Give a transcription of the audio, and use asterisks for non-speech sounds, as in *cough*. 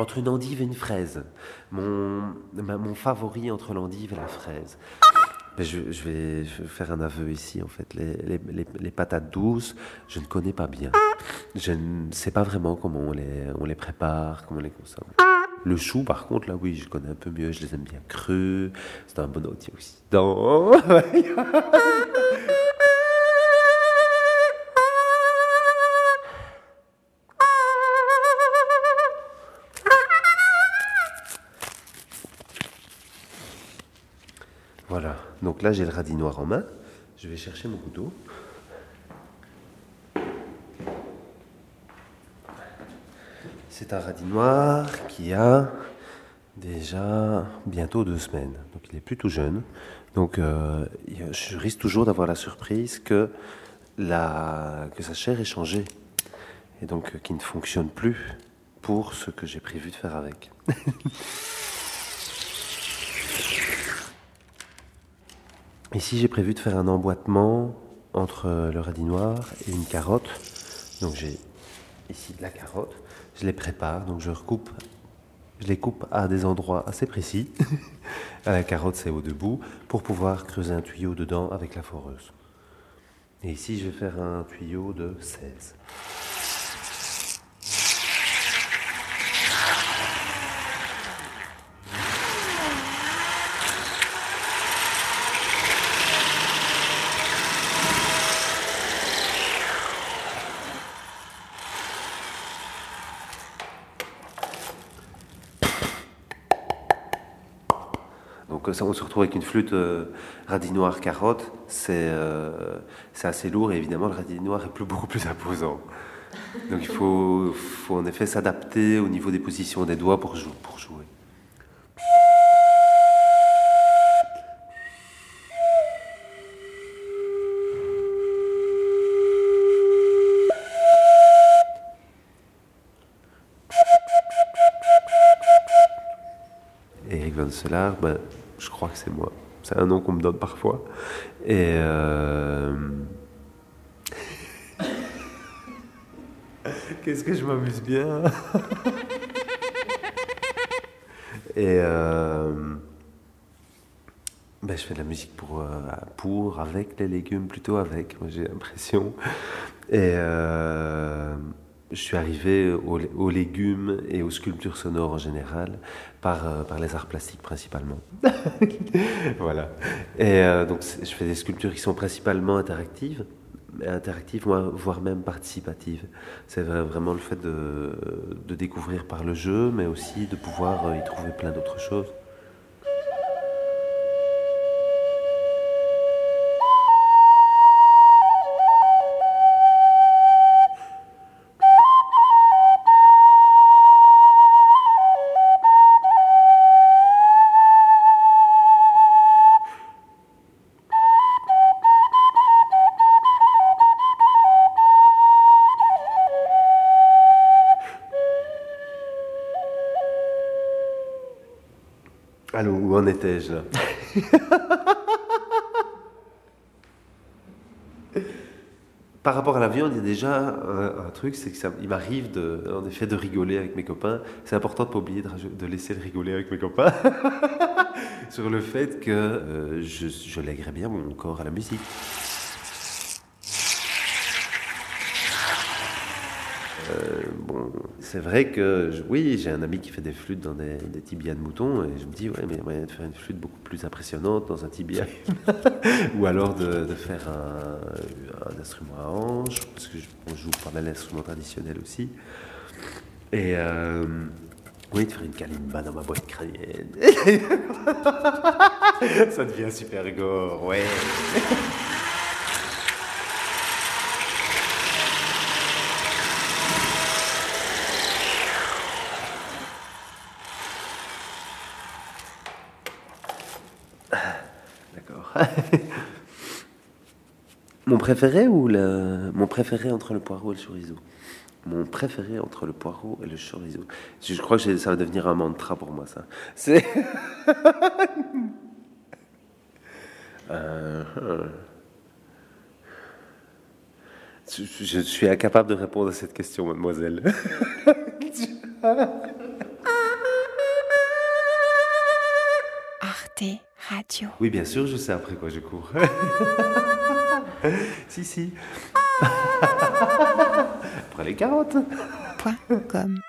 Entre une endive et une fraise. Mon, mon favori entre l'endive et la fraise. Je, vais faire un aveu ici, en fait. Les, les- les- patates douces, je ne connais pas bien. Je ne sais pas vraiment comment on les, on les prépare, comment on les consomme. Le chou, par contre, là, oui, je connais un peu mieux. Je les aime bien crus. C'est un bon antioxydant. *laughs* Voilà. Donc là, j'ai le radis noir en main. Je vais chercher mon couteau. C'est un radis noir qui a déjà bientôt deux semaines. Donc il est plutôt jeune. Donc euh, je risque toujours d'avoir la surprise que, sa chair est changée. Et donc euh, qui ne fonctionne plus pour ce que j'ai prévu de faire avec. *laughs* Ici, j'ai prévu de faire un emboîtement entre le radis noir et une carotte. Donc j'ai ici de la carotte. Je les prépare, donc je recoupe. Je les coupe à des endroits assez précis. *laughs* à la carotte, c'est au debout, pour pouvoir creuser un tuyau dedans avec la foreuse. Et ici, je vais faire un tuyau de 16. Donc euh, ça, on se retrouve avec une flûte euh, radis noir carotte. C'est euh, c'est assez lourd et évidemment le radis noir est plus, beaucoup *laughs* plus imposant. Donc il faut, faut en effet s'adapter au niveau des positions des doigts pour, pour jouer. Eric ben, je crois que c'est moi. C'est un nom qu'on me donne parfois. Et euh, *laughs* qu'est-ce que je m'amuse bien. *laughs* Et euh, ben, je fais de la musique pour, euh, pour, avec les légumes, plutôt avec, moi j'ai l'impression. Et euh, je suis arrivé aux, légumes et aux sculptures sonores en général par, euh, par les arts plastiques principalement. *laughs* voilà. Et euh, donc je fais des sculptures qui sont principalement interactives, interactives voire- même participatives. C'est vra- vraiment le fait de, de découvrir par le jeu, mais aussi de pouvoir euh, y trouver plein d'autres choses. Allô, où en étais-je là *laughs* Par rapport à la viande, il y a déjà un, un truc, c'est que ça, il m'arrive de, en effet de rigoler avec mes copains. C'est important de pas oublier de, de laisser le rigoler avec mes copains *laughs* sur le fait que euh, je, je lèguerais bien mon corps à la musique. Euh, bon, c'est vrai que oui, j'ai un ami qui fait des flûtes dans des, tibias de mouton et je me dis ouais, mais il y a moyen de faire une flûte beaucoup plus impressionnante dans un tibia *laughs* ou alors de, faire un, instrument à hanche parce que je, on joue pas mal d'instruments traditionnels aussi et euh, oui, de faire une kalimba dans ma boîte crânienne. *laughs* Ça devient super gore, ouais. *laughs* *laughs* Mon préféré ou le... Mon préféré entre le poireau et le chorizo? Mon préféré entre le poireau et le chorizo. Je crois que ça va devenir un mantra pour moi, ça. *laughs* Euh, euh. Je suis incapable de répondre à cette question, mademoiselle. *laughs* Radio. Oui, bien sûr, je sais après quoi je cours. *laughs* si, si. Après les carottes. Point com.